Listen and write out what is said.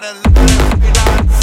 gotta love it.